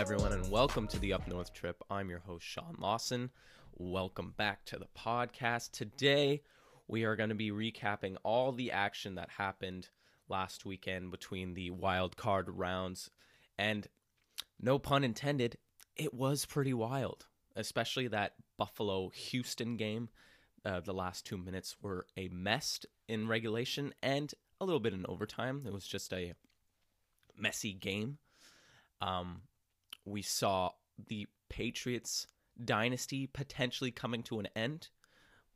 Everyone, and welcome to the Up North Trip. I'm your host, Sean Lawson. Welcome back to the podcast. Today, we are going to be recapping all the action that happened last weekend between the wild card rounds. And no pun intended, it was pretty wild, especially that Buffalo Houston game. Uh, the last two minutes were a mess in regulation and a little bit in overtime. It was just a messy game. Um, we saw the Patriots dynasty potentially coming to an end,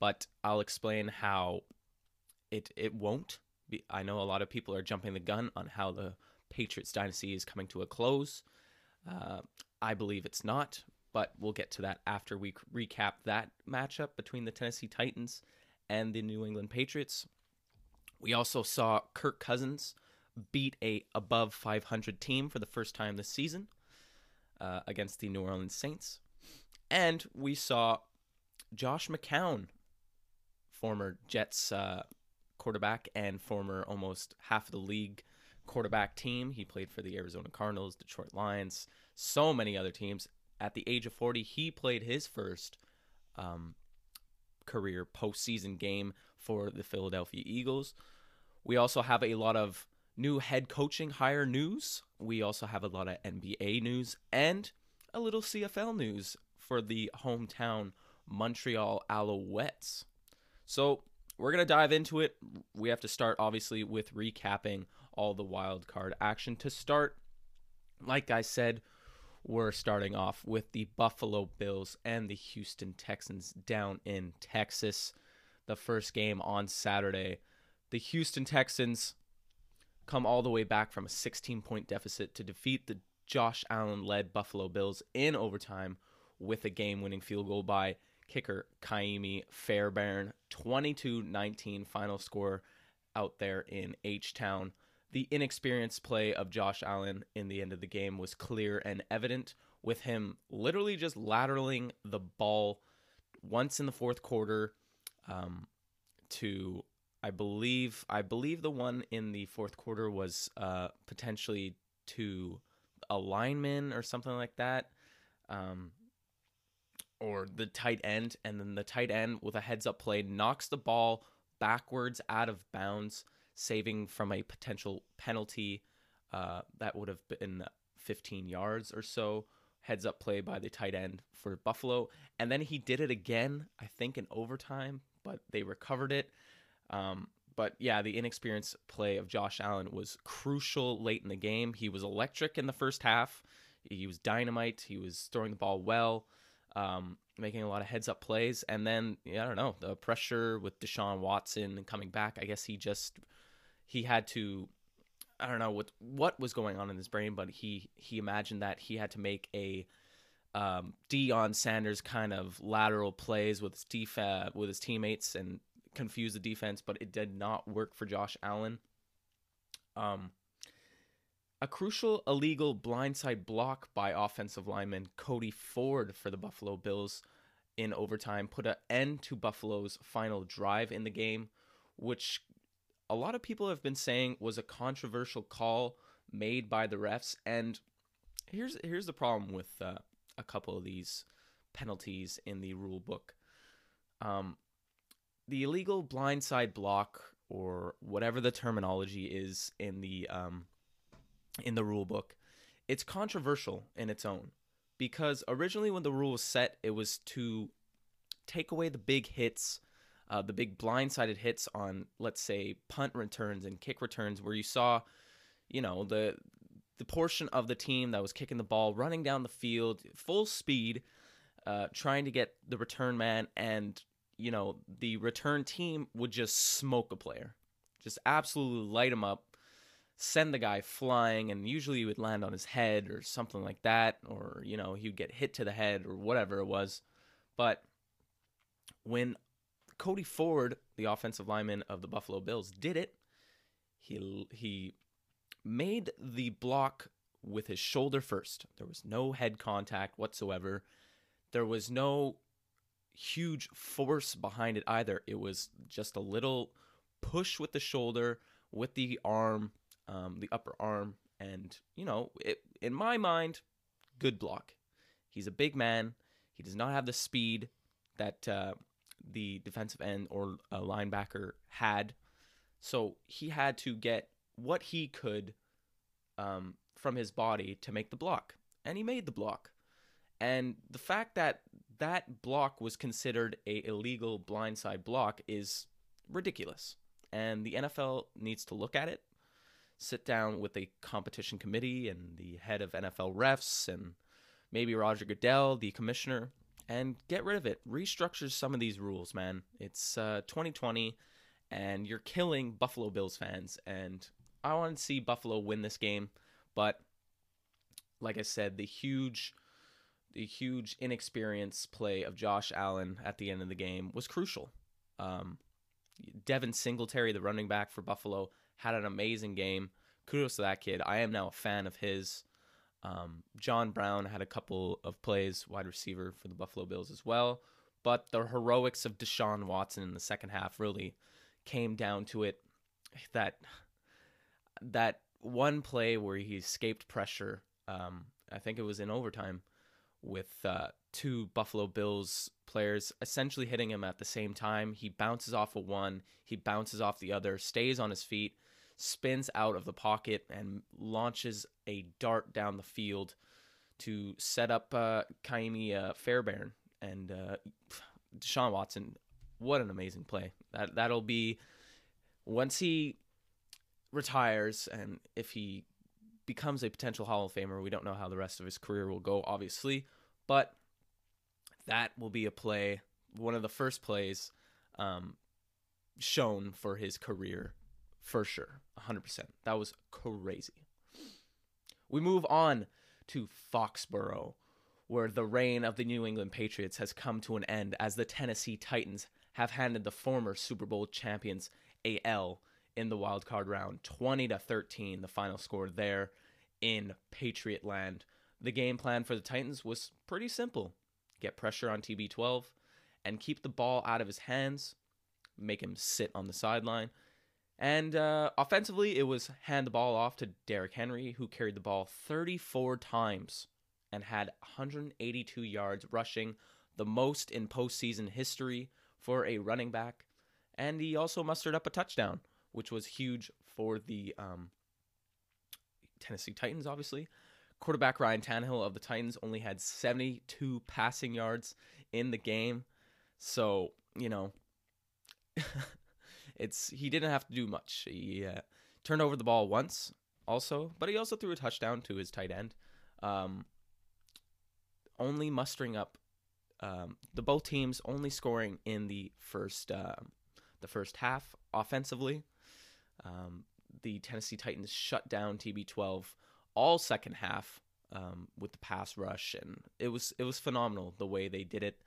but I'll explain how it it won't. I know a lot of people are jumping the gun on how the Patriots dynasty is coming to a close. Uh, I believe it's not, but we'll get to that after we recap that matchup between the Tennessee Titans and the New England Patriots. We also saw Kirk Cousins beat a above 500 team for the first time this season uh, against the New Orleans Saints, and we saw Josh McCown, former Jets uh, quarterback and former almost half of the league quarterback team. He played for the Arizona Cardinals, Detroit Lions, so many other teams. At the age of 40, he played his first um, career postseason game for the Philadelphia Eagles. We also have a lot of new head coaching hire news. We also have a lot of NBA news and a little CFL news for the hometown Montreal Alouettes. So we're going to dive into it. We have to start, obviously, with recapping all the wild card action. To start, like I said, we're starting off with the Buffalo Bills and the Houston Texans down in Texas. The first game on Saturday. The Houston Texans come all the way back from a 16 point deficit to defeat the Josh Allen led Buffalo Bills in overtime with a game winning field goal by kicker Kaimi Fairbairn. 22 19 final score out there in H Town. The inexperienced play of Josh Allen in the end of the game was clear and evident, with him literally just lateraling the ball once in the fourth quarter um, to I believe I believe the one in the fourth quarter was uh, potentially to a lineman or something like that, um, or the tight end, and then the tight end with a heads up play knocks the ball backwards out of bounds, saving from a potential penalty uh, that would have been 15 yards or so. Heads up play by the tight end for Buffalo, and then he did it again, I think in overtime, but they recovered it. Um, but yeah, the inexperienced play of Josh Allen was crucial late in the game. He was electric in the first half. He was dynamite. He was throwing the ball well, um, making a lot of heads up plays. And then, yeah, I don't know, the pressure with Deshaun Watson coming back. I guess he just he had to. I don't know what what was going on in his brain, but he he imagined that he had to make a um, Deion Sanders kind of lateral plays with his def- with his teammates and confuse the defense, but it did not work for Josh Allen. Um, a crucial illegal blindside block by offensive lineman Cody Ford for the Buffalo Bills in overtime put an end to Buffalo's final drive in the game, which a lot of people have been saying was a controversial call made by the refs. And here's here's the problem with uh, a couple of these penalties in the rule book. Um, the illegal blindside block or whatever the terminology is in the um, in the rule book, it's controversial in its own. Because originally when the rule was set, it was to take away the big hits, uh, the big blindsided hits on let's say punt returns and kick returns, where you saw, you know, the the portion of the team that was kicking the ball running down the field full speed, uh, trying to get the return man and you know, the return team would just smoke a player, just absolutely light him up, send the guy flying, and usually he would land on his head or something like that, or, you know, he would get hit to the head or whatever it was. But when Cody Ford, the offensive lineman of the Buffalo Bills, did it, he, he made the block with his shoulder first. There was no head contact whatsoever. There was no huge force behind it either. It was just a little push with the shoulder, with the arm, um, the upper arm, and you know, it, in my mind, good block. He's a big man. He does not have the speed that uh, the defensive end or a linebacker had. So he had to get what he could um, from his body to make the block. And he made the block. And the fact that that block was considered a illegal blindside block is ridiculous. And the NFL needs to look at it, sit down with the competition committee and the head of NFL refs and maybe Roger Goodell, the commissioner, and get rid of it. Restructure some of these rules, man. It's uh, 2020 and you're killing Buffalo Bills fans. And I want to see Buffalo win this game, but like I said, the huge the huge inexperience play of Josh Allen at the end of the game was crucial. Um, Devin Singletary, the running back for Buffalo, had an amazing game. Kudos to that kid. I am now a fan of his. Um, John Brown had a couple of plays, wide receiver for the Buffalo Bills as well. But the heroics of Deshaun Watson in the second half really came down to it. That that one play where he escaped pressure. Um, I think it was in overtime with uh, two Buffalo Bills players essentially hitting him at the same time. He bounces off of one, he bounces off the other, stays on his feet, spins out of the pocket, and launches a dart down the field to set up uh, Kaimi uh, Fairbairn and uh, Deshaun Watson. What an amazing play! That that'll be once he retires and if he becomes a potential Hall of Famer. We don't know how the rest of his career will go, obviously, but that will be a play, one of the first plays um, shown for his career for sure. 100%. That was crazy. We move on to Foxborough, where the reign of the New England Patriots has come to an end as the Tennessee Titans have handed the former Super Bowl champions a L in the wild card round 20 to 13 the final score there in Patriot land the game plan for the Titans was pretty simple get pressure on TB12 and keep the ball out of his hands, make him sit on the sideline. And uh, offensively, it was hand the ball off to Derrick Henry, who carried the ball 34 times and had 182 yards rushing, the most in postseason history for a running back. And he also mustered up a touchdown, which was huge for the um, Tennessee Titans, obviously. Quarterback Ryan Tannehill of the Titans only had 72 passing yards in the game. So, you know, it's he didn't have to do much. He uh, turned over the ball once also, but he also threw a touchdown to his tight end. Um, only mustering up um, the both teams only scoring in the first uh, the first half offensively. Um, the Tennessee Titans shut down TB12 all second half um, with the pass rush, and it was it was phenomenal the way they did it.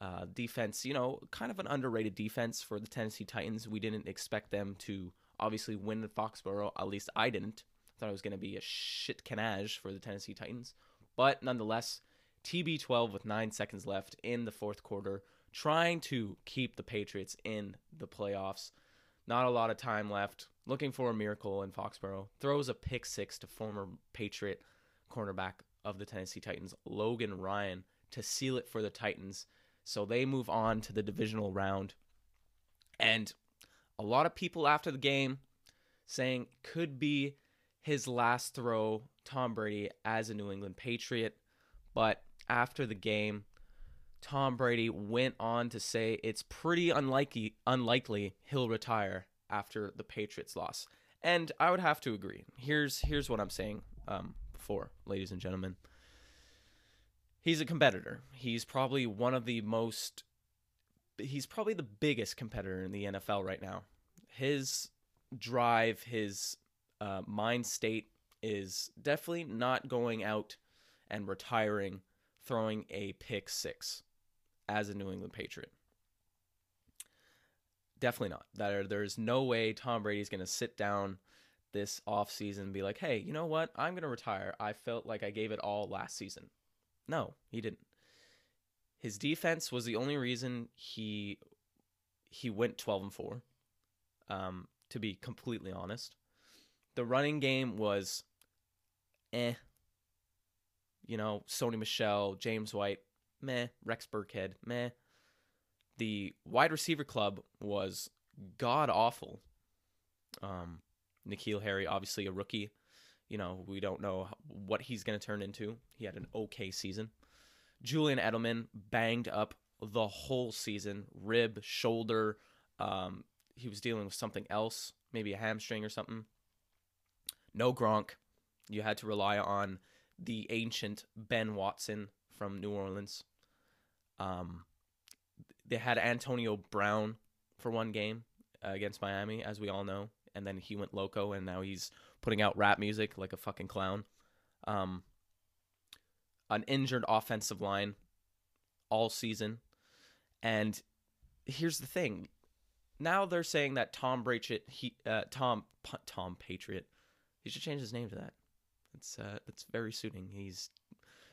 Uh, defense, you know, kind of an underrated defense for the Tennessee Titans. We didn't expect them to obviously win at Foxborough. At least I didn't. I Thought it was going to be a shit canage for the Tennessee Titans, but nonetheless, TB12 with nine seconds left in the fourth quarter, trying to keep the Patriots in the playoffs. Not a lot of time left looking for a miracle in Foxborough, throws a pick six to former Patriot cornerback of the Tennessee Titans, Logan Ryan, to seal it for the Titans. So they move on to the divisional round. And a lot of people after the game saying could be his last throw, Tom Brady, as a New England Patriot. But after the game, Tom Brady went on to say it's pretty unlikely unlikely he'll retire after the Patriots loss. And I would have to agree. Here's here's what I'm saying um, before, ladies and gentlemen. He's a competitor. He's probably one of the most he's probably the biggest competitor in the NFL right now. His drive, his uh, mind state is definitely not going out and retiring, throwing a pick six as a New England Patriot. Definitely not. That there's no way Tom Brady's going to sit down this offseason and be like, "Hey, you know what? I'm going to retire. I felt like I gave it all last season." No, he didn't. His defense was the only reason he he went 12 and 4. Um, to be completely honest, the running game was eh. You know, Sony Michel, James White, meh. Rex Burkhead, meh. The wide receiver club was god awful. Um, N'Keal Harry, obviously a rookie. You know, we don't know what he's going to turn into. He had an okay season. Julian Edelman banged up the whole season rib, shoulder. Um, he was dealing with something else, maybe a hamstring or something. No Gronk. You had to rely on the ancient Ben Watson from New Orleans. Um, they had Antonio Brown for one game uh, against Miami, as we all know, and then he went loco, and now he's putting out rap music like a fucking clown. Um, an injured offensive line all season, and here's the thing: now they're saying that Tom Patriot, he, uh, Tom Tom Patriot, he should change his name to that. It's uh, it's very suiting. He's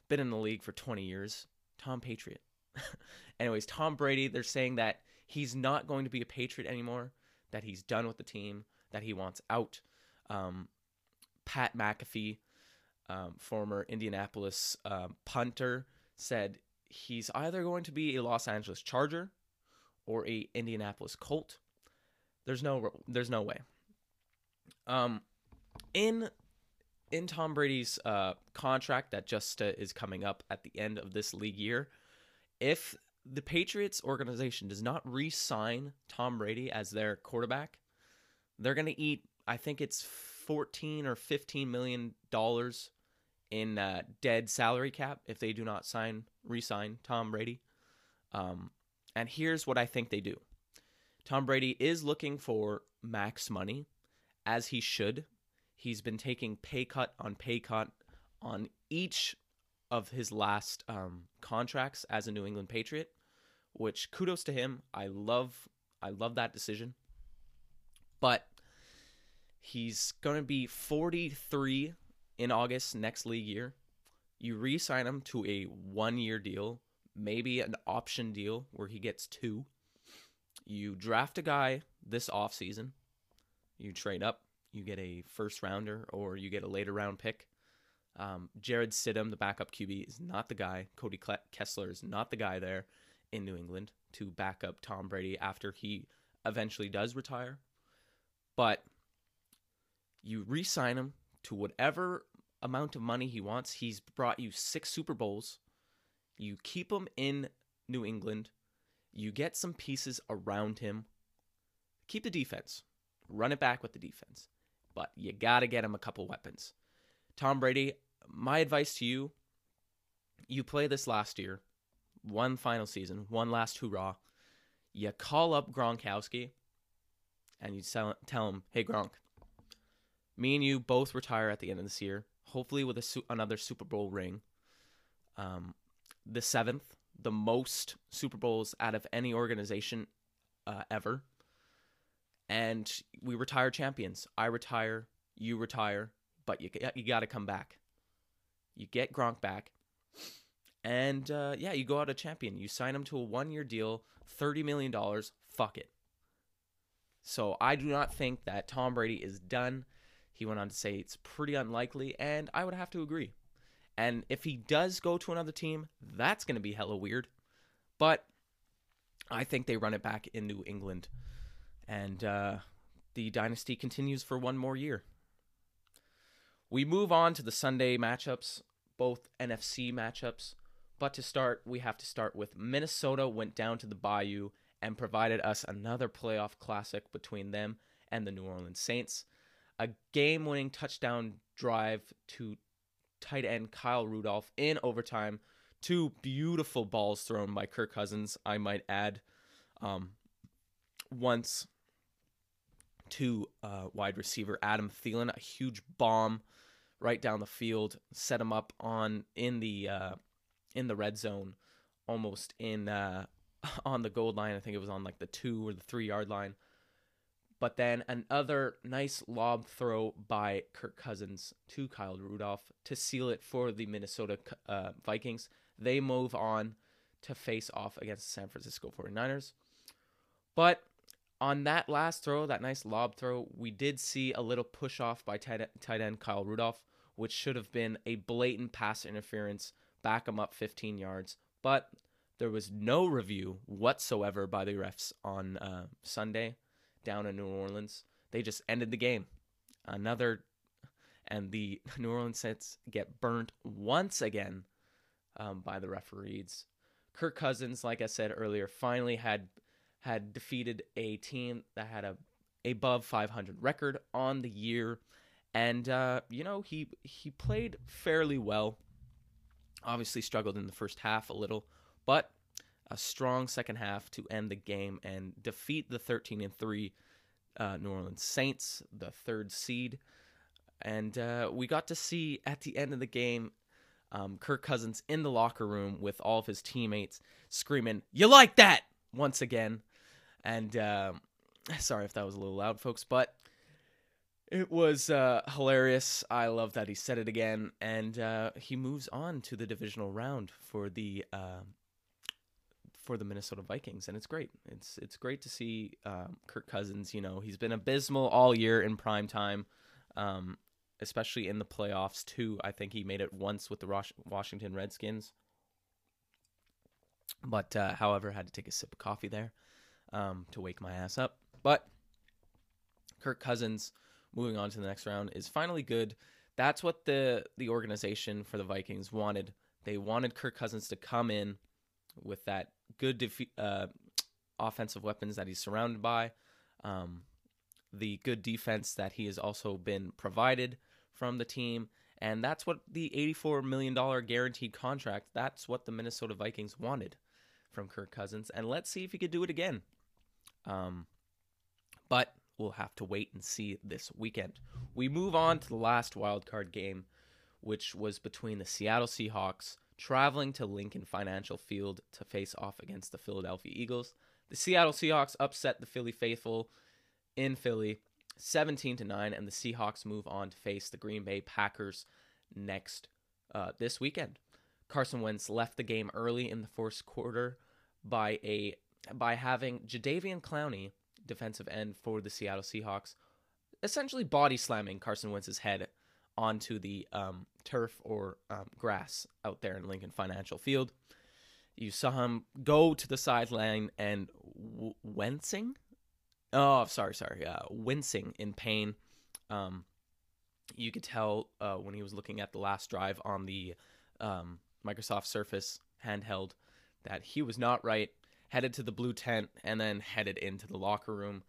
been in the league for 20 years. Tom Patriot. Anyways, Tom Brady, they're saying that he's not going to be a Patriot anymore, that he's done with the team, that he wants out. Um, Pat McAfee, um, former Indianapolis um, punter, said he's either going to be a Los Angeles Charger or a Indianapolis Colt. There's no there's no way. Um, in in Tom Brady's uh, contract that just uh, is coming up at the end of this league year, if the Patriots organization does not re-sign Tom Brady as their quarterback, they're going to eat. I think it's fourteen or fifteen million dollars in uh, dead salary cap if they do not sign re-sign Tom Brady. Um, and here's what I think they do. Tom Brady is looking for max money, as he should. He's been taking pay cut on pay cut on each of his last um, contracts as a New England Patriot, which kudos to him. I love I love that decision. But he's going to be 43 in August next league year. You re-sign him to a one-year deal, maybe an option deal where he gets two. You draft a guy this offseason. You trade up, you get a first rounder or you get a later round pick. Um, Jarrett Stidham, the backup QB, is not the guy. Cody Kessler is not the guy there in New England to back up Tom Brady after he eventually does retire. But you re sign him to whatever amount of money he wants. He's brought you six Super Bowls. You keep him in New England. You get some pieces around him. Keep the defense. Run it back with the defense. But you got to get him a couple weapons. Tom Brady, my advice to you you play this last year, one final season, one last hoorah. You call up Gronkowski and you tell, him, hey, Gronk, me and you both retire at the end of this year, hopefully with su- another Super Bowl ring. Um, the seventh, the most Super Bowls out of any organization uh, ever. And we retire champions. I retire, you retire, but you you got to come back. You get Gronk back, and uh, yeah, you go out a champion. You sign him to a one year deal, thirty million dollars. Fuck it. So I do not think that Tom Brady is done. He went on to say it's pretty unlikely, and I would have to agree. And if he does go to another team, that's going to be hella weird. But I think they run it back in New England. And uh, the dynasty continues for one more year. We move on to the Sunday matchups, both NFC matchups. But to start, we have to start with Minnesota went down to the Bayou and provided us another playoff classic between them and the New Orleans Saints a game winning touchdown drive to tight end Kyle Rudolph in overtime. Two beautiful balls thrown by Kirk Cousins, I might add. Um, once to uh, wide receiver Adam Thielen, a huge bomb right down the field, set him up on in the uh, in the red zone, almost in uh, on the goal line. I think it was on like the two or the three yard line. But then another nice lob throw by Kirk Cousins to Kyle Rudolph to seal it for the Minnesota uh, Vikings. They move on to face off against the San Francisco 49ers. But on that last throw, that nice lob throw, we did see a little push off by tight, tight end Kyle Rudolph, which should have been a blatant pass interference, back him up 15 yards. But there was no review whatsoever by the refs on uh, Sunday down in New Orleans. They just ended the game. Another, and the New Orleans Saints get burnt once again um, by the referees. Kirk Cousins, like I said earlier, finally had had defeated a team that had a above 500 record on the year, and uh, you know he he played fairly well. Obviously struggled in the first half a little, but a strong second half to end the game and defeat the 13 and three uh, New Orleans Saints, the third seed. And uh, we got to see at the end of the game um, Kirk Cousins in the locker room with all of his teammates screaming, You like that? once again. And um, sorry if that was a little loud, folks, but it was uh, hilarious. I love that he said it again. And uh, he moves on to the divisional round for the. Uh, for the Minnesota Vikings, and it's great. It's it's great to see um, Kirk Cousins. You know, he's been abysmal all year in prime time, um, especially in the playoffs too. I think he made it once with the Washington Redskins, but uh, however, had to take a sip of coffee there um, to wake my ass up. But Kirk Cousins moving on to the next round is finally good. That's what the the organization for the Vikings wanted. They wanted Kirk Cousins to come in with that good defe- uh, offensive weapons that he's surrounded by, um, the good defense that he has also been provided from the team, and that's what the $84 million guaranteed contract, that's what the Minnesota Vikings wanted from Kirk Cousins, and let's see if he could do it again. Um, but we'll have to wait and see this weekend. We move on to the last wild card game, which was between the Seattle Seahawks traveling to Lincoln Financial Field to face off against the Philadelphia Eagles. The Seattle Seahawks upset the Philly faithful in Philly 17 to 9 and the Seahawks move on to face the Green Bay Packers next uh, this weekend. Carson Wentz left the game early in the first quarter by a by having Jadeveon Clowney, defensive end for the Seattle Seahawks, essentially body slamming Carson Wentz's head onto the um, turf or um, grass out there in Lincoln Financial Field. You saw him go to the sideline and w- wincing. Oh, sorry, sorry. Uh, wincing in pain. Um, you could tell uh, when he was looking at the last drive on the um, Microsoft Surface handheld that he was not right. Headed to the blue tent and then headed into the locker room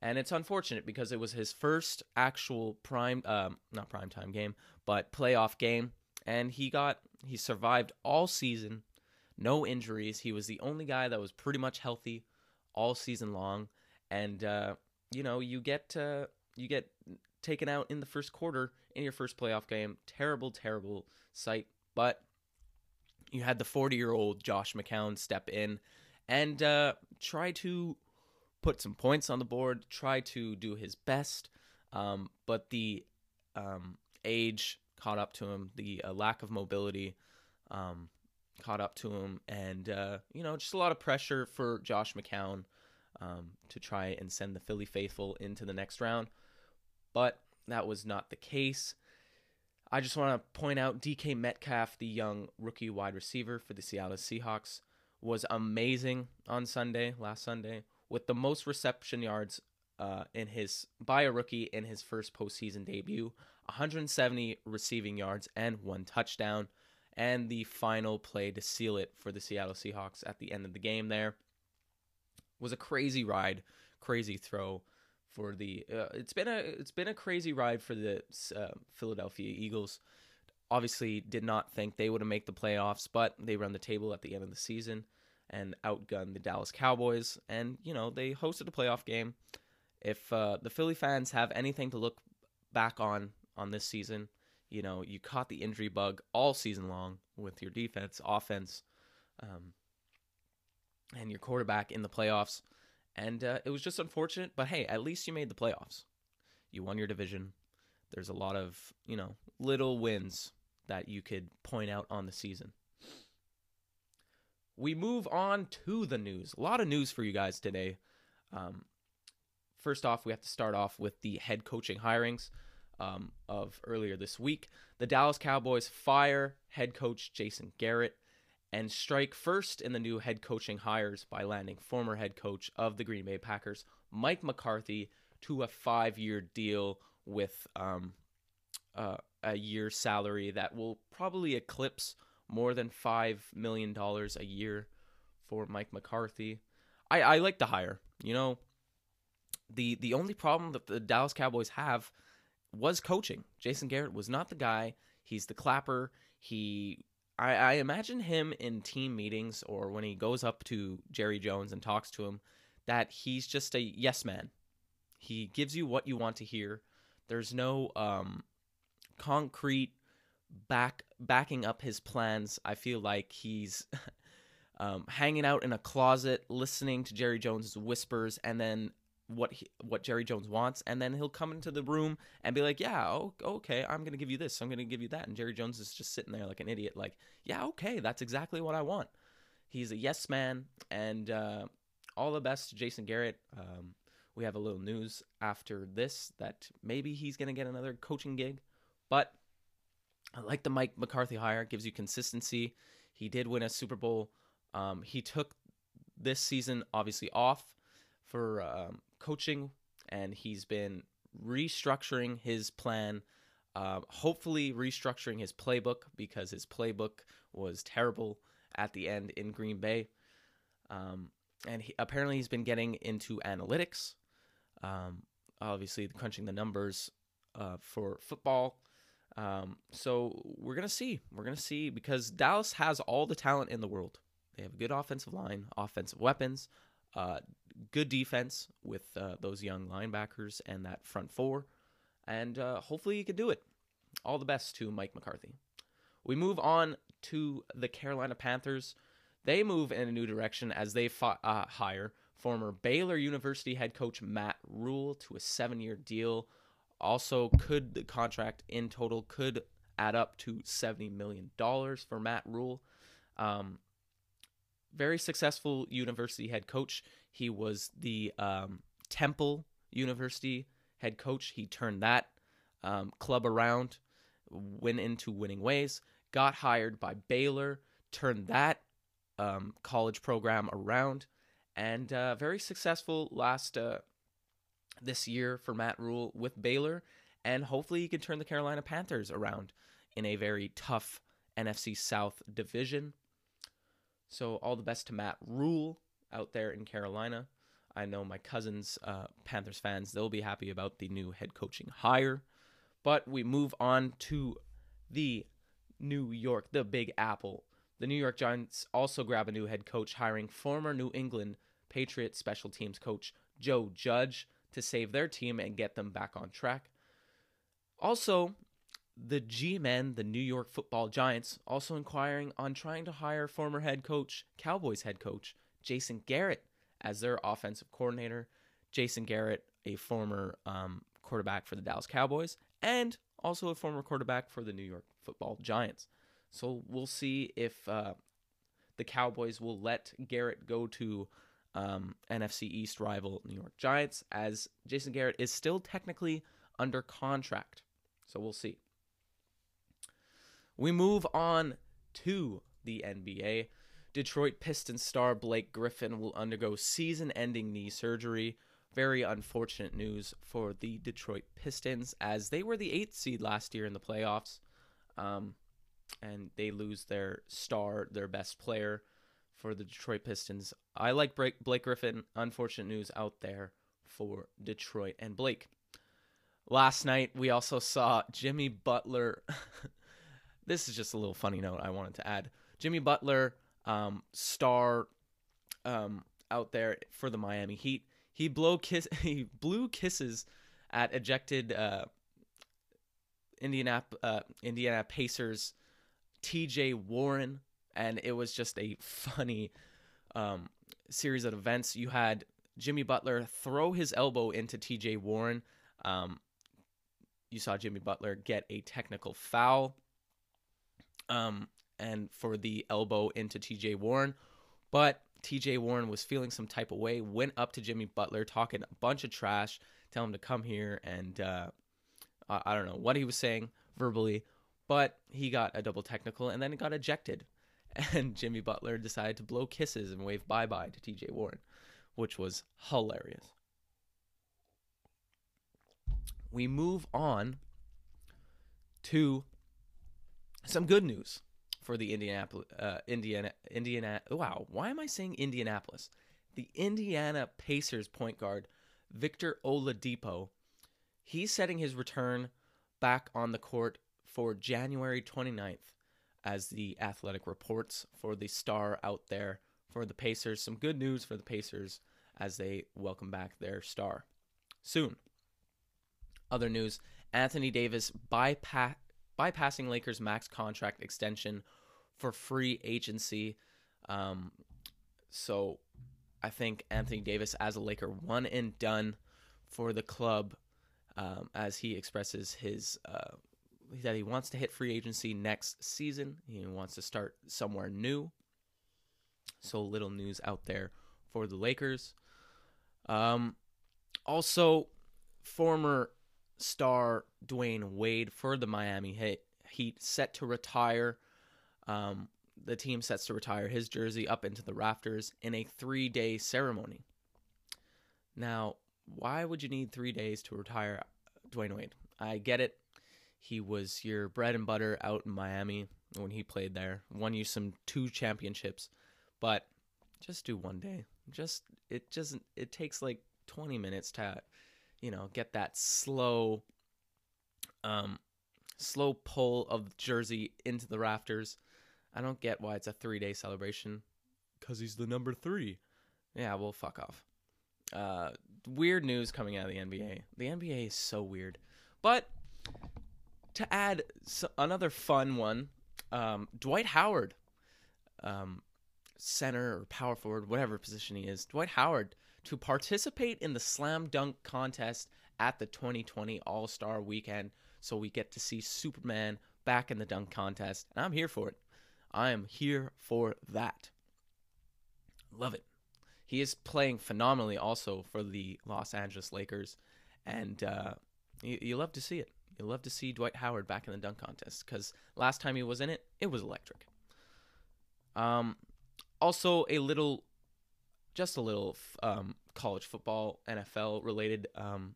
and it's unfortunate because it was his first actual prime, um, not prime time game, but playoff game, and he got he survived all season, no injuries. He was the only guy that was pretty much healthy all season long, and uh, you know you get uh, you get taken out in the first quarter in your first playoff game. Terrible, terrible sight, but you had the 40 year old Josh McCown step in and uh, try to put some points on the board, try to do his best. Um, but the um, age caught up to him, the uh, lack of mobility um, caught up to him, and uh, you know, just a lot of pressure for Josh McCown um, to try and send the Philly faithful into the next round. But that was not the case. I just want to point out DK Metcalf, the young rookie wide receiver for the Seattle Seahawks, was amazing on Sunday, last Sunday with the most reception yards uh, in his by a rookie in his first postseason debut, 170 receiving yards and one touchdown, and the final play to seal it for the Seattle Seahawks at the end of the game. There was a crazy ride, crazy throw for the. Uh, it's been a it's been a crazy ride for the uh, Philadelphia Eagles. Obviously, did not think they would have made the playoffs, but they run the table at the end of the season and outgun the Dallas Cowboys. And, you know, they hosted a playoff game. If uh, the Philly fans have anything to look back on on this season, you know, you caught the injury bug all season long with your defense, offense, um, and your quarterback in the playoffs. And uh, it was just unfortunate, but hey, at least you made the playoffs. You won your division. There's a lot of, you know, little wins that you could point out on the season we move on to the news. A lot of news for you guys today. Um, first off, we have to start off with the head coaching hirings. um, of earlier this week. The Dallas Cowboys fire head coach Jason Garrett and strike first in the new head coaching hires by landing former head coach of the Green Bay Packers, Mike McCarthy, to a five year deal with um, uh, a year salary that will probably eclipse more than $5 million a year for Mike McCarthy. I, I like the hire. You know, the the only problem that the Dallas Cowboys have was coaching. Jason Garrett was not the guy. He's the clapper. He I, I imagine him in team meetings or when he goes up to Jerry Jones and talks to him that he's just a yes man. He gives you what you want to hear. There's no um, concrete back backing up his plans. I feel like he's um, hanging out in a closet, listening to Jerry Jones's whispers, and then what he, what Jerry Jones wants, and then he'll come into the room and be like, "Yeah, okay, I'm gonna give you this, I'm gonna give you that," and Jerry Jones is just sitting there like an idiot, like, "Yeah, okay, that's exactly what I want." He's a yes man, and uh, all the best Jason Garrett. Um, we have a little news after this that maybe he's gonna get another coaching gig, but I like the Mike McCarthy hire. Gives you consistency. He did win a Super Bowl. Um, he took this season obviously off for um, coaching, and he's been restructuring his plan. Uh, hopefully, restructuring his playbook because his playbook was terrible at the end in Green Bay. Um, and he, apparently, he's been getting into analytics. Um, obviously, crunching the numbers uh, for football. Um, so we're gonna see. We're gonna see because Dallas has all the talent in the world. They have a good offensive line, offensive weapons, uh, good defense with uh, those young linebackers and that front four, and uh, hopefully you can do it. All the best to Mike McCarthy. We move on to the Carolina Panthers. They move in a new direction as they uh, hire former Baylor University head coach Matt Rhule to a seven-year deal. Also, could the contract in total could add up to seventy million dollars for Matt Rhule? Um, very successful university head coach. He was the um, Temple University head coach. He turned that um, club around, went into winning ways, got hired by Baylor, turned that um, college program around, and uh, very successful last uh, this year for Matt Rhule with Baylor. And hopefully, he can turn the Carolina Panthers around in a very tough NFC South division. So, all the best to Matt Rhule out there in Carolina. I know my cousins, uh, Panthers fans, they'll be happy about the new head coaching hire. But we move on to the New York, the Big Apple. The New York Giants also grab a new head coach, hiring former New England Patriots special teams coach Joe Judge to save their team and get them back on track. Also, the G Men, the New York football giants, also inquiring on trying to hire former head coach, Cowboys head coach Jason Garrett as their offensive coordinator. Jason Garrett, a former um, quarterback for the Dallas Cowboys, and also a former quarterback for the New York Football Giants. So we'll see if uh, the Cowboys will let Garrett go to um, NFC East rival New York Giants, as Jason Garrett is still technically under contract. So we'll see. We move on to the NBA. Detroit Pistons star Blake Griffin will undergo season ending knee surgery. Very unfortunate news for the Detroit Pistons as they were the eighth seed last year in the playoffs. Um, and they lose their star, their best player for the Detroit Pistons. I like Blake Griffin. Unfortunate news out there for Detroit and Blake. Last night, we also saw Jimmy Butler. this is just a little funny note I wanted to add. Jimmy Butler um, star um, out there for the Miami Heat. He blow kiss he blew kisses at ejected uh, Indiana uh, Indiana Pacers T.J. Warren, and it was just a funny um, series of events. You had Jimmy Butler throw his elbow into T.J. Warren. Um, you saw Jimmy Butler get a technical foul. Um, and for the elbow into TJ Warren. But TJ Warren was feeling some type of way, went up to Jimmy Butler, talking a bunch of trash, tell him to come here and uh, I don't know what he was saying verbally, but he got a double technical and then got ejected. And Jimmy Butler decided to blow kisses and wave bye bye to TJ Warren, which was hilarious. We move on to some good news for the Indianapolis, uh, Indiana, Indiana. Wow, why am I saying Indianapolis? The Indiana Pacers point guard Victor Oladipo. He's setting his return back on the court for January 29th, as the Athletic reports for the star out there for the Pacers. Some good news for the Pacers as they welcome back their star soon. Other news Anthony Davis bypass, bypassing Lakers' max contract extension for free agency. Um, so I think Anthony Davis, as a Laker, one and done for the club um, as he expresses his. Uh, that he wants to hit free agency next season. He wants to start somewhere new. So little news out there for the Lakers. Um, also, former star Dwyane Wade for the Miami Heat set to retire. Um, the team sets to retire his jersey up into the rafters in a three day ceremony. Now, why would you need three days to retire Dwyane Wade? I get it. He was your bread and butter out in Miami when he played there. Won you some two championships, but just do one day. Just it just it takes like 20 minutes to you know, get that slow um slow pull of the jersey into the rafters. I don't get why it's a 3-day celebration cuz he's the number 3. Yeah, well fuck off. Uh weird news coming out of the NBA. The NBA is so weird. But to add another fun one, um, Dwight Howard, um, center or power forward, whatever position he is, Dwight Howard to participate in the slam dunk contest at the 2020 All Star Weekend. So we get to see Superman back in the dunk contest, and I'm here for it. I am here for that. Love it. He is playing phenomenally also for the Los Angeles Lakers, and uh, you, you love to see it. You love to see Dwight Howard back in the dunk contest because last time he was in it, it was electric. Um, also a little, just a little um, college football, NFL related um,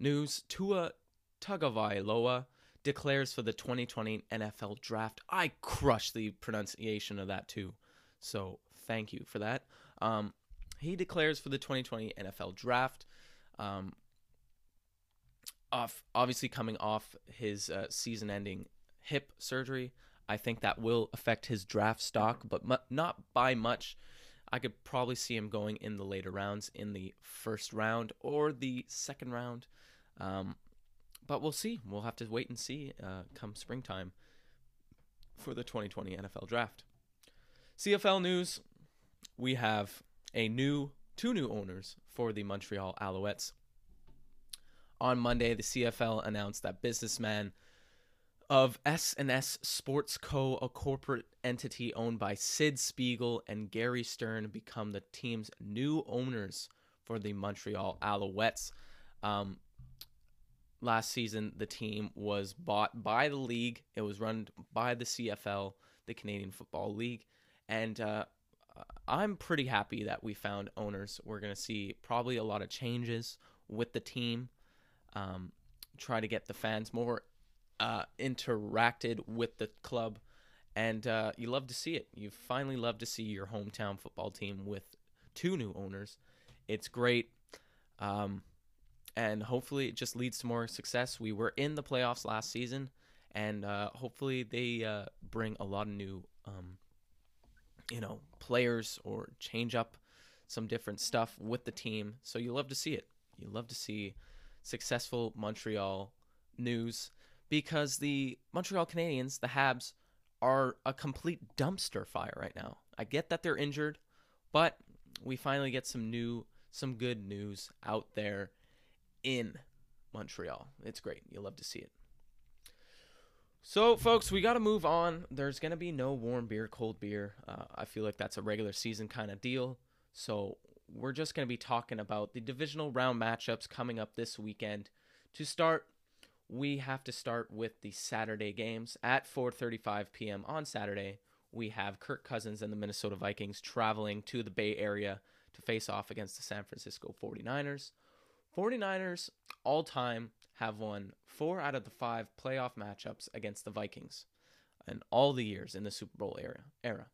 news. Tua Tagovailoa declares for the 2020 NFL Draft. I crushed the pronunciation of that too, so thank you for that. Um, he declares for the 2020 NFL Draft. Um, off obviously coming off his uh, season-ending hip surgery. I think that will affect his draft stock, but mu- not by much. I could probably see him going in the later rounds, in the first round or the second round. Um, but we'll see. We'll have to wait and see uh, come springtime for the 2020 NFL Draft. CFL news: We have a new, two new owners for the Montreal Alouettes. On Monday, the CFL announced that businessman of S&S Sports Co., a corporate entity owned by Sid Spiegel and Gary Stern, become the team's new owners for the Montreal Alouettes. Um, last season, the team was bought by the league. It was run by the CFL, the Canadian Football League, and uh, I'm pretty happy that we found owners. We're going to see probably a lot of changes with the team um, try to get the fans more uh, interacted with the club, and uh, you love to see it. You finally love to see your hometown football team with two new owners. It's great, um, and hopefully it just leads to more success. We were in the playoffs last season, and uh, hopefully they uh, bring a lot of new, um, you know, players or change up some different stuff with the team. So you love to see it. You love to see successful Montreal news because the Montreal Canadiens, the Habs, are a complete dumpster fire right now. I get that they're injured, but we finally get some new, some good news out there in Montreal. It's great. You'll love to see it. So, folks, we got to move on. There's going to be no warm beer, cold beer. Uh, I feel like that's a regular season kind of deal. So, we're just going to be talking about the divisional round matchups coming up this weekend. To start, we have to start with the Saturday games at 4:35 p.m. on Saturday. We have Kirk Cousins and the Minnesota Vikings traveling to the Bay Area to face off against the San Francisco 49ers. 49ers all time have won 4 out of the 5 playoff matchups against the Vikings in all the years in the Super Bowl era. era.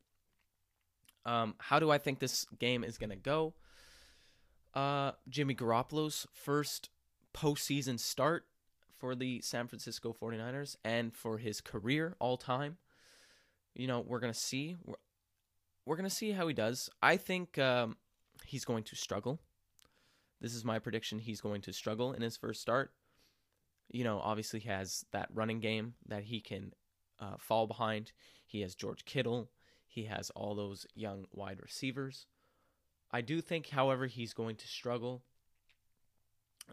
Um, how do I think this game is going to go? Uh, Jimmy Garoppolo's first postseason start for the San Francisco 49ers and for his career all time. You know, we're going to see. We're, we're going to see how he does. I think um, he's going to struggle. This is my prediction. He's going to struggle in his first start. You know, obviously, he has that running game that he can uh, fall behind. He has George Kittle. He has all those young wide receivers. I do think, however, he's going to struggle.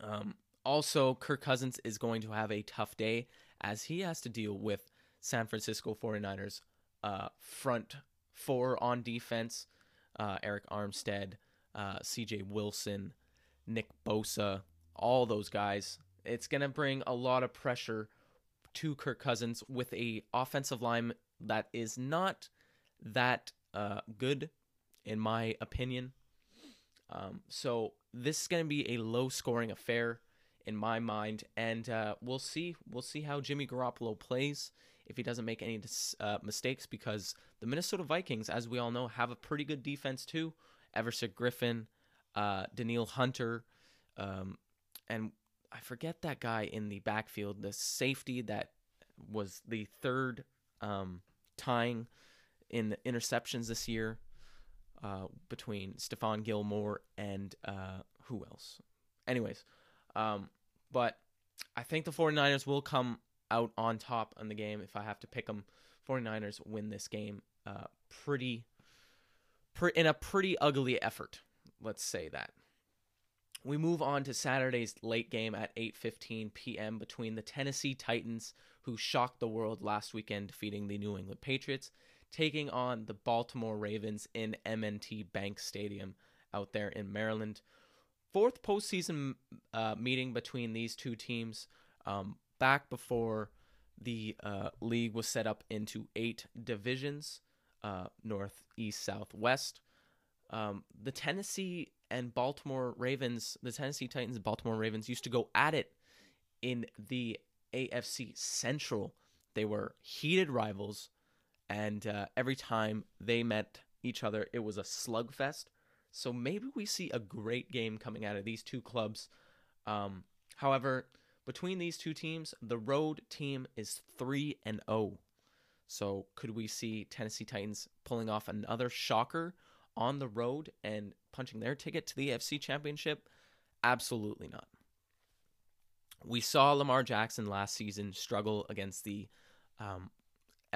Um, also, Kirk Cousins is going to have a tough day as he has to deal with San Francisco 49ers uh, front four on defense uh, Arik Armstead, uh, CJ Wilson, Nick Bosa, all those guys. It's going to bring a lot of pressure to Kirk Cousins with a offensive line that is not that uh, good, in my opinion. Um, so this is going to be a low scoring affair in my mind, and uh, we'll see. We'll see how Jimmy Garoppolo plays if he doesn't make any uh, mistakes, because the Minnesota Vikings, as we all know, have a pretty good defense too. Everson Griffen, uh, Danielle Hunter, um, and I forget that guy in the backfield, the safety that was the third um, tying in the interceptions this year uh, between Stephon Gilmore and uh, who else? Anyways, um, but I think the 49ers will come out on top in the game if I have to pick them. 49ers win this game uh, pretty, pre- in a pretty ugly effort. Let's say that. We move on to Saturday's late game at 8:15 p.m. between the Tennessee Titans, who shocked the world last weekend defeating the New England Patriots, taking on the Baltimore Ravens in M&T Bank Stadium out there in Maryland fourth postseason uh, meeting between these two teams um, back before the uh, league was set up into eight divisions uh, north, east, south, west. Um, the Tennessee and Baltimore Ravens, the Tennessee Titans and Baltimore Ravens used to go at it in the AFC Central. They were heated rivals, and uh, every time they met each other, it was a slugfest. So maybe we see a great game coming out of these two clubs. Um, however, between these two teams, the road team is 3 and 0. So could we see Tennessee Titans pulling off another shocker on the road and punching their ticket to the AFC Championship? Absolutely not. We saw Lamar Jackson last season struggle against the um,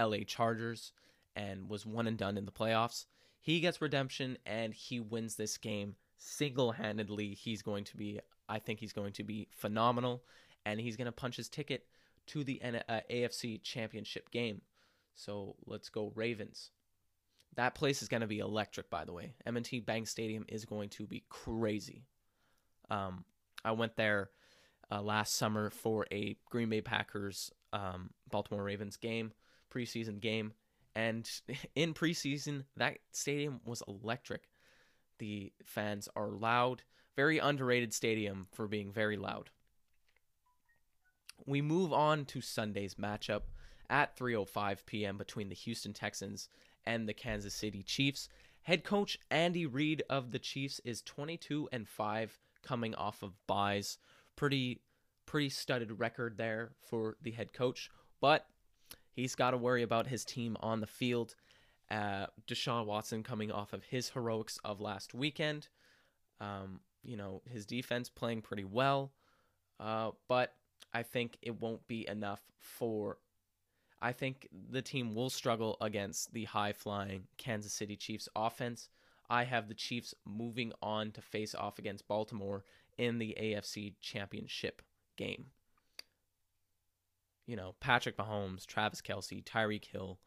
LA Chargers and was one and done in the playoffs. He gets redemption and he wins this game single handedly. He's going to be, I think he's going to be phenomenal and he's going to punch his ticket to the uh, AFC championship game. So let's go Ravens. That place is going to be electric, by the way. M&T Bank Stadium is going to be crazy. Um, I went there uh, last summer for a Green Bay Packers um, Baltimore Ravens game, preseason game, and in preseason, that stadium was electric. The fans are loud, very underrated stadium for being very loud. We move on to Sunday's matchup at 3:05 p.m. between the Houston Texans and the Kansas City Chiefs. Head coach Andy Reid of the Chiefs is 22 and 5 coming off of byes. Pretty pretty studded record there for the head coach, but He's got to worry about his team on the field. Uh, Deshaun Watson coming off of his heroics of last weekend. Um, you know, his defense playing pretty well. Uh, but I think it won't be enough for. I think the team will struggle against the high flying Kansas City Chiefs offense. I have the Chiefs moving on to face off against Baltimore in the AFC Championship game you know, Patrick Mahomes, Travis Kelce, Tyreek Hill,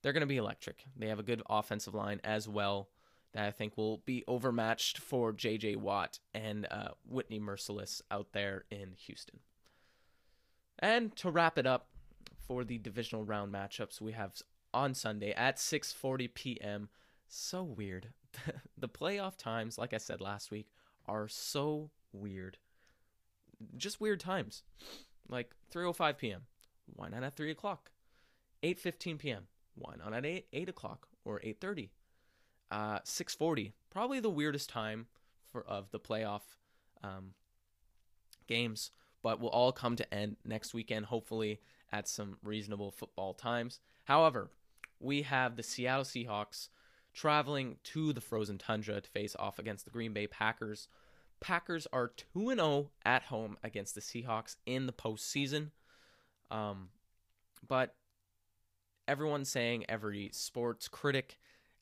they're going to be electric. They have a good offensive line as well that I think will be overmatched for J.J. Watt and uh, Whitney Mercilus out there in Houston. And to wrap it up for the divisional round matchups, we have on Sunday at 6:40 p.m. So weird. the playoff times, like I said last week, are so weird. Just weird times. Like 3:05 p.m. Why not at 3 o'clock? 8:15 p.m. Why not at 8 8 o'clock or 8:30? Uh, 6:40. Probably the weirdest time for of the playoff um, games, but will all come to end next weekend. Hopefully at some reasonable football times. However, we have the Seattle Seahawks traveling to the frozen tundra to face off against the Green Bay Packers. Packers are 2 0 at home against the Seahawks in the postseason. Um, but everyone's saying, every sports critic,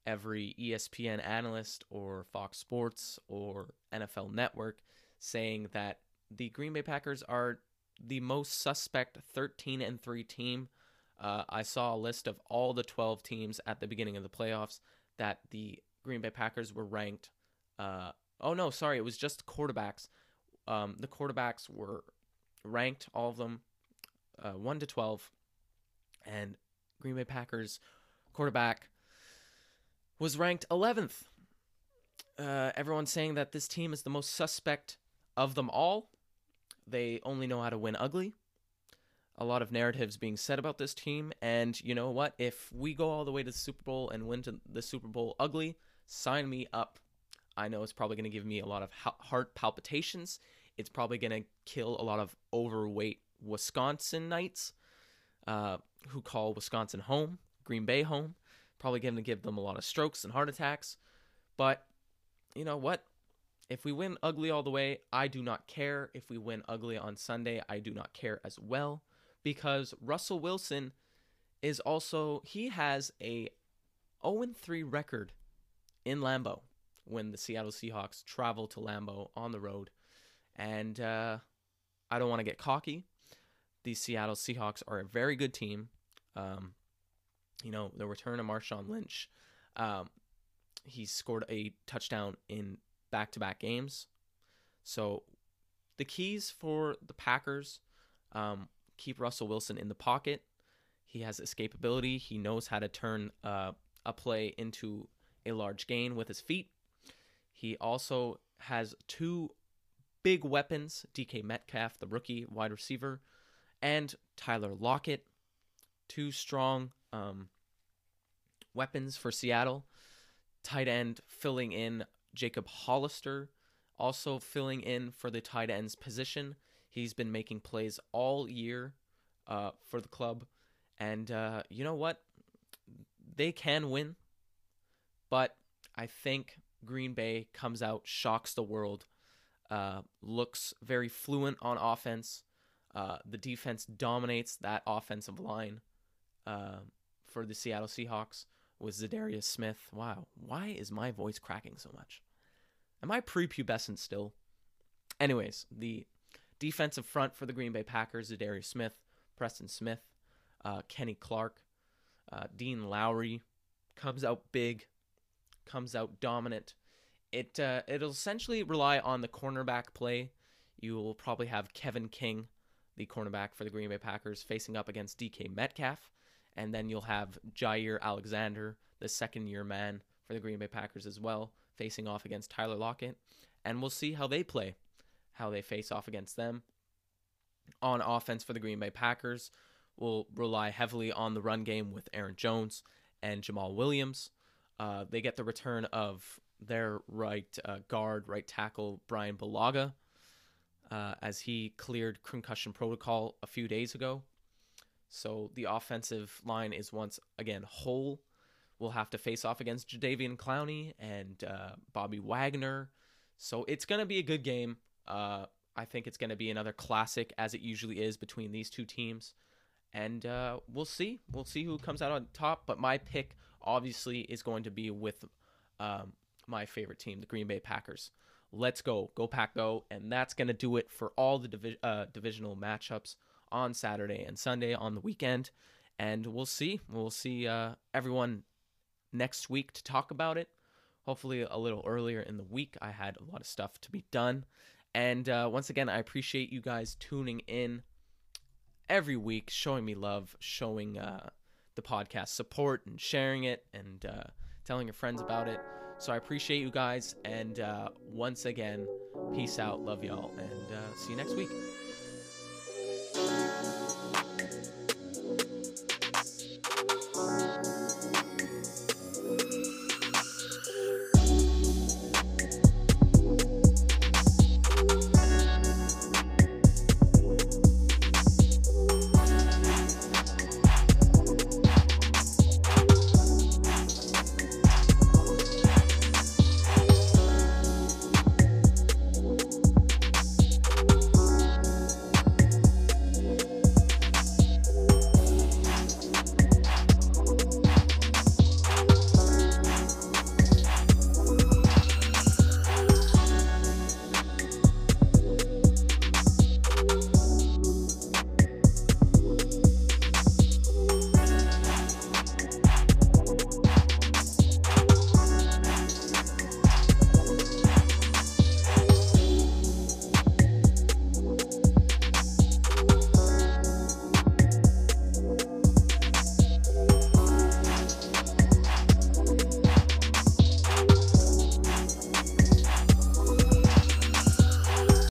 every ESPN analyst, or Fox Sports, or NFL Network saying that the Green Bay Packers are the most suspect 13 and 3 team. Uh, I saw a list of all the 12 teams at the beginning of the playoffs that the Green Bay Packers were ranked. Uh, oh no, sorry, it was just quarterbacks. Um, the quarterbacks were ranked, all of them, uh, one to twelve, and Green Bay Packers quarterback was ranked eleventh. Uh, everyone's saying that this team is the most suspect of them all. They only know how to win ugly a lot of narratives being said about this team. And you know what? If we go all the way to the Super Bowl and win to the Super Bowl ugly, sign me up. I know it's probably going to give me a lot of heart palpitations. It's probably going to kill a lot of overweight Wisconsinites uh, who call Wisconsin home, Green Bay home. Probably going to give them a lot of strokes and heart attacks. But you know what? If we win ugly all the way, I do not care. If we win ugly on Sunday, I do not care as well because Russell Wilson is also he has a 0-3 record in Lambeau when the Seattle Seahawks travel to Lambeau on the road. And uh, I don't want to get cocky. The Seattle Seahawks are a very good team. Um, you know, the return of Marshawn Lynch. Um, he scored a touchdown in back to back games. So the keys for the Packers um, keep Russell Wilson in the pocket. He has escapability. He knows how to turn uh, a play into a large gain with his feet. He also has two big weapons DK Metcalf, the rookie wide receiver, and Tyler Lockett. Two strong um, weapons for Seattle. Tight end filling in Jacob Hollister, also filling in for the tight end's position. He's been making plays all year uh, for the club. And uh, you know what? They can win. But I think Green Bay comes out, shocks the world, uh, looks very fluent on offense. Uh, the defense dominates that offensive line uh, for the Seattle Seahawks with Za'Darius Smith. Wow, why is my voice cracking so much? Am I prepubescent still? Anyways, the Defensive front for the Green Bay Packers: Darius Smith, Preston Smith, uh, Kenny Clark, uh, Dean Lowry comes out big, comes out dominant. It uh, it'll essentially rely on the cornerback play. You will probably have Kevin King, the cornerback for the Green Bay Packers, facing up against DK Metcalf, and then you'll have Jaire Alexander, the second-year man for the Green Bay Packers as well, facing off against Tyler Lockett, and we'll see how they play how they face off against them. On offense for the Green Bay Packers, will rely heavily on the run game with Aaron Jones and Jamaal Williams. Uh, they get the return of their right uh, guard, right tackle, Brian Bulaga, uh, as he cleared concussion protocol a few days ago. So the offensive line is once again whole. We'll have to face off against Jadeveon Clowney and uh, Bobby Wagner. So it's going to be a good game. Uh, I think it's going to be another classic, as it usually is between these two teams. And uh, we'll see. We'll see who comes out on top. But my pick, obviously, is going to be with um, my favorite team, the Green Bay Packers. Let's go. Go, Pack, go. And that's going to do it for all the divi- uh, divisional matchups on Saturday and Sunday on the weekend. And we'll see. We'll see uh, everyone next week to talk about it. Hopefully, a little earlier in the week. I had a lot of stuff to be done. And uh, once again, I appreciate you guys tuning in every week, showing me love, showing uh, the podcast support, and sharing it, and uh, telling your friends about it. So I appreciate you guys. And uh, once again, peace out. Love y'all. And uh, see you next week.